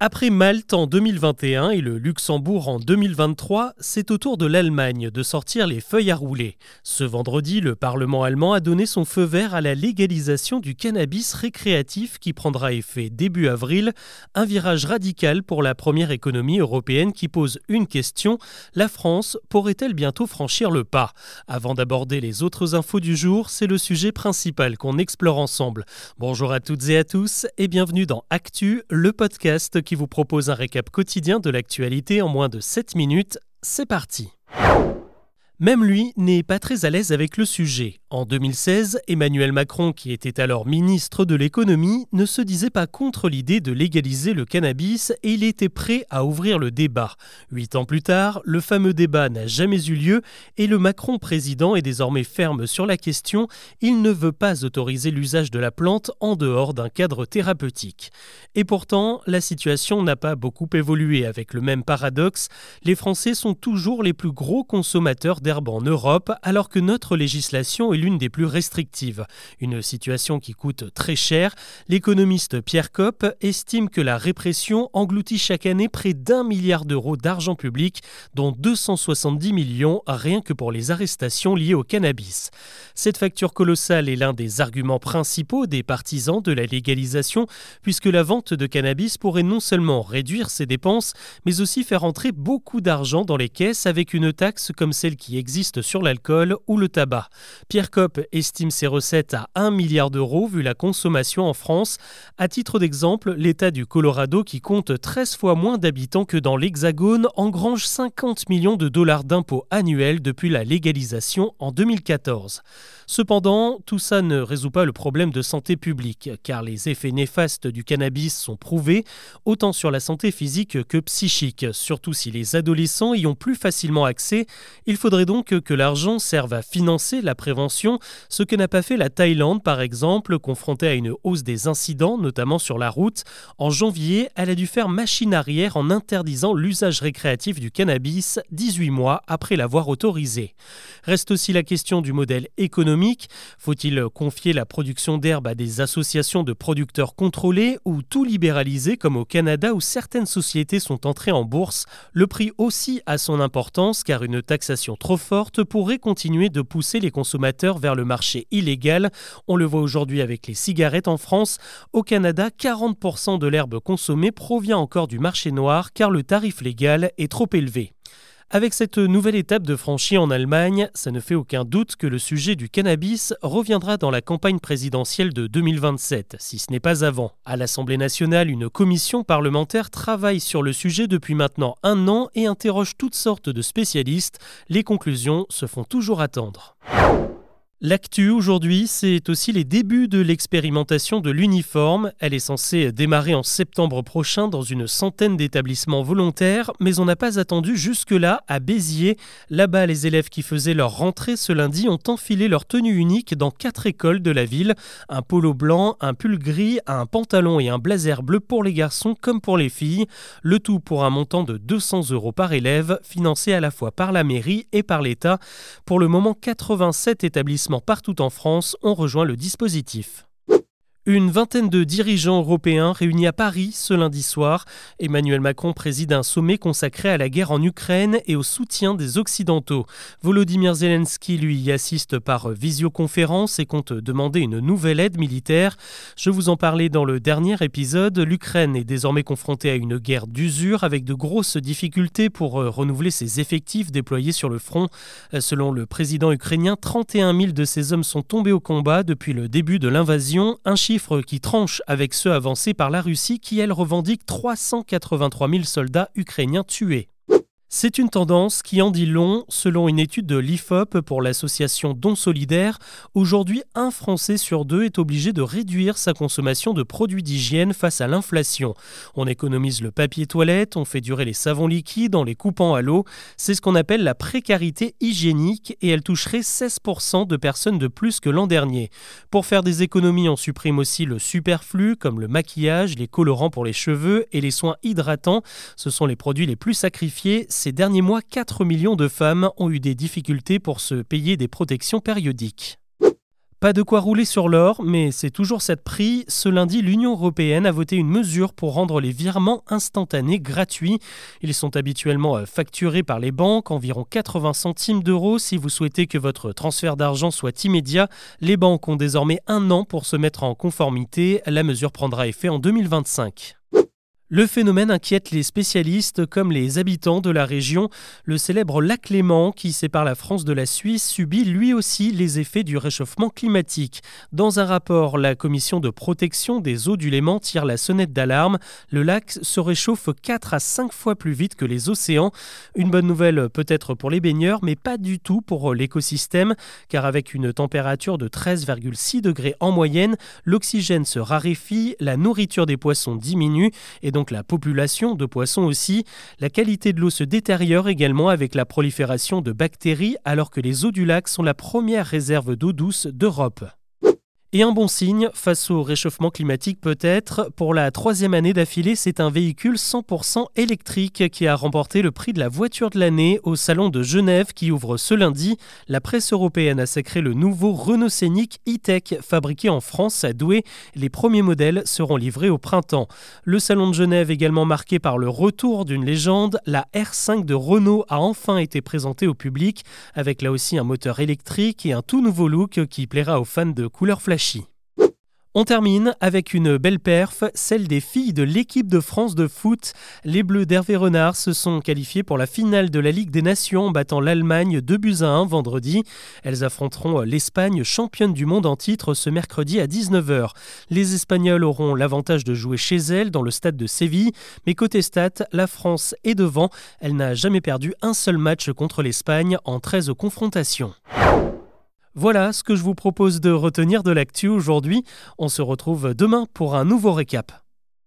Après Malte en 2021 et le Luxembourg en 2023, c'est au tour de l'Allemagne de sortir les feuilles à rouler. Ce vendredi, le Parlement allemand a donné son feu vert à la légalisation du cannabis récréatif qui prendra effet début avril, un virage radical pour la première économie européenne qui pose une question, la France pourrait-elle bientôt franchir le pas? Avant d'aborder les autres infos du jour, c'est le sujet principal qu'on explore ensemble. Bonjour à toutes et à tous et bienvenue dans Actu, le podcast qui vous propose un récap quotidien de l'actualité en moins de 7 minutes. C'est parti même lui n'est pas très à l'aise avec le sujet. En 2016, Emmanuel Macron, qui était alors ministre de l'économie, ne se disait pas contre l'idée de légaliser le cannabis et il était prêt à ouvrir le débat. Huit ans plus tard, le fameux débat n'a jamais eu lieu et le Macron président est désormais ferme sur la question. Il ne veut pas autoriser l'usage de la plante en dehors d'un cadre thérapeutique. Et pourtant, la situation n'a pas beaucoup évolué avec le même paradoxe. Les Français sont toujours les plus gros consommateurs d'herbes en Europe alors que notre législation est l'une des plus restrictives. Une situation qui coûte très cher. L'économiste Pierre Kopp estime que la répression engloutit chaque année près d'un milliard d'euros d'argent public, dont 270 millions rien que pour les arrestations liées au cannabis. Cette facture colossale est l'un des arguments principaux des partisans de la légalisation, puisque la vente de cannabis pourrait non seulement réduire ses dépenses, mais aussi faire entrer beaucoup d'argent dans les caisses avec une taxe comme celle qui existe sur l'alcool ou le tabac. Pierre COP estime ses recettes à 1 milliard d'euros vu la consommation en France. À titre d'exemple, l'État du Colorado, qui compte 13 fois moins d'habitants que dans l'Hexagone, engrange 50 millions de dollars d'impôts annuels depuis la légalisation en 2014. Cependant, tout ça ne résout pas le problème de santé publique, car les effets néfastes du cannabis sont prouvés, autant sur la santé physique que psychique. Surtout si les adolescents y ont plus facilement accès, il faudrait donc que l'argent serve à financer la prévention, ce que n'a pas fait la Thaïlande par exemple, confrontée à une hausse des incidents, notamment sur la route. En janvier, elle a dû faire machine arrière en interdisant l'usage récréatif du cannabis 18 mois après l'avoir autorisé. Reste aussi la question du modèle économique faut-il confier la production d'herbe à des associations de producteurs contrôlés ou tout libéraliser comme au Canada où certaines sociétés sont entrées en bourse? Le prix aussi a son importance car une taxation trop forte pourrait continuer de pousser les consommateurs vers le marché illégal. On le voit aujourd'hui avec les cigarettes en France. Au Canada, 40% de l'herbe consommée provient encore du marché noir car le tarif légal est trop élevé. Avec cette nouvelle étape de franchie en Allemagne, ça ne fait aucun doute que le sujet du cannabis reviendra dans la campagne présidentielle de 2027, si ce n'est pas avant. À l'Assemblée nationale, une commission parlementaire travaille sur le sujet depuis maintenant un an et interroge toutes sortes de spécialistes. Les conclusions se font toujours attendre. L'actu aujourd'hui, c'est aussi les débuts de l'expérimentation de l'uniforme. Elle est censée démarrer en septembre prochain dans une centaine d'établissements volontaires, mais on n'a pas attendu jusque-là à Béziers. Là-bas, les élèves qui faisaient leur rentrée ce lundi ont enfilé leur tenue unique dans quatre écoles de la ville. Un polo blanc, un pull gris, un pantalon et un blazer bleu pour les garçons comme pour les filles. Le tout pour un montant de 200 euros par élève, financé à la fois par la mairie et par l'État. Pour le moment, 87 établissements partout en France ont rejoint le dispositif. Une vingtaine de dirigeants européens réunis à Paris ce lundi soir. Emmanuel Macron préside un sommet consacré à la guerre en Ukraine et au soutien des Occidentaux. Volodymyr Zelensky, lui, y assiste par visioconférence et compte demander une nouvelle aide militaire. Je vous en parlais dans le dernier épisode. L'Ukraine est désormais confrontée à une guerre d'usure avec de grosses difficultés pour euh, renouveler ses effectifs déployés sur le front. Selon le président ukrainien, 31 000 de ses hommes sont tombés au combat depuis le début de l'invasion. Un chiffre qui tranche avec ceux avancés par la Russie qui, elle, revendique 383 000 soldats ukrainiens tués. C'est une tendance qui en dit long. Selon une étude de l'IFOP pour l'association Don Solidaire, aujourd'hui, un Français sur deux est obligé de réduire sa consommation de produits d'hygiène face à l'inflation. On économise le papier toilette, on fait durer les savons liquides en les coupant à l'eau. C'est ce qu'on appelle la précarité hygiénique et elle toucherait 16% de personnes de plus que l'an dernier. Pour faire des économies, on supprime aussi le superflu comme le maquillage, les colorants pour les cheveux et les soins hydratants. Ce sont les produits les plus sacrifiés ces derniers mois, 4 millions de femmes ont eu des difficultés pour se payer des protections périodiques. Pas de quoi rouler sur l'or, mais c'est toujours cette prix. Ce lundi, l'Union européenne a voté une mesure pour rendre les virements instantanés gratuits. Ils sont habituellement euh, facturés par les banques, environ 80 centimes d'euros. Si vous souhaitez que votre transfert d'argent soit immédiat, les banques ont désormais un an pour se mettre en conformité. La mesure prendra effet en 2025. Le phénomène inquiète les spécialistes comme les habitants de la région. Le célèbre lac Léman, qui sépare la France de la Suisse, subit lui aussi les effets du réchauffement climatique. Dans un rapport, la commission de protection des eaux du Léman tire la sonnette d'alarme. Le lac se réchauffe 4 à 5 fois plus vite que les océans. Une bonne nouvelle peut-être pour les baigneurs, mais pas du tout pour l'écosystème, car avec une température de 13,6 degrés en moyenne, l'oxygène se raréfie, la nourriture des poissons diminue et donc la population de poissons aussi. La qualité de l'eau se détériore également avec la prolifération de bactéries alors que les eaux du lac sont la première réserve d'eau douce d'Europe. Et un bon signe face au réchauffement climatique peut-être. Pour la troisième année d'affilée, c'est un véhicule 100% électrique qui a remporté le prix de la voiture de l'année au Salon de Genève qui ouvre ce lundi. La presse européenne a sacré le nouveau Renault Scénic e-Tech fabriqué en France à Douai. Les premiers modèles seront livrés au printemps. Le Salon de Genève également marqué par le retour d'une légende. La R5 de Renault a enfin été présentée au public avec là aussi un moteur électrique et un tout nouveau look qui plaira aux fans de couleurs flashy. On termine avec une belle perf, celle des filles de l'équipe de France de foot. Les Bleus d'Hervé Renard se sont qualifiées pour la finale de la Ligue des Nations battant l'Allemagne 2 buts à 1 vendredi. Elles affronteront l'Espagne, championne du monde en titre, ce mercredi à 19h. Les Espagnols auront l'avantage de jouer chez elles dans le stade de Séville, mais côté stat, la France est devant. Elle n'a jamais perdu un seul match contre l'Espagne en 13 confrontations. Voilà ce que je vous propose de retenir de l'actu aujourd'hui. On se retrouve demain pour un nouveau récap.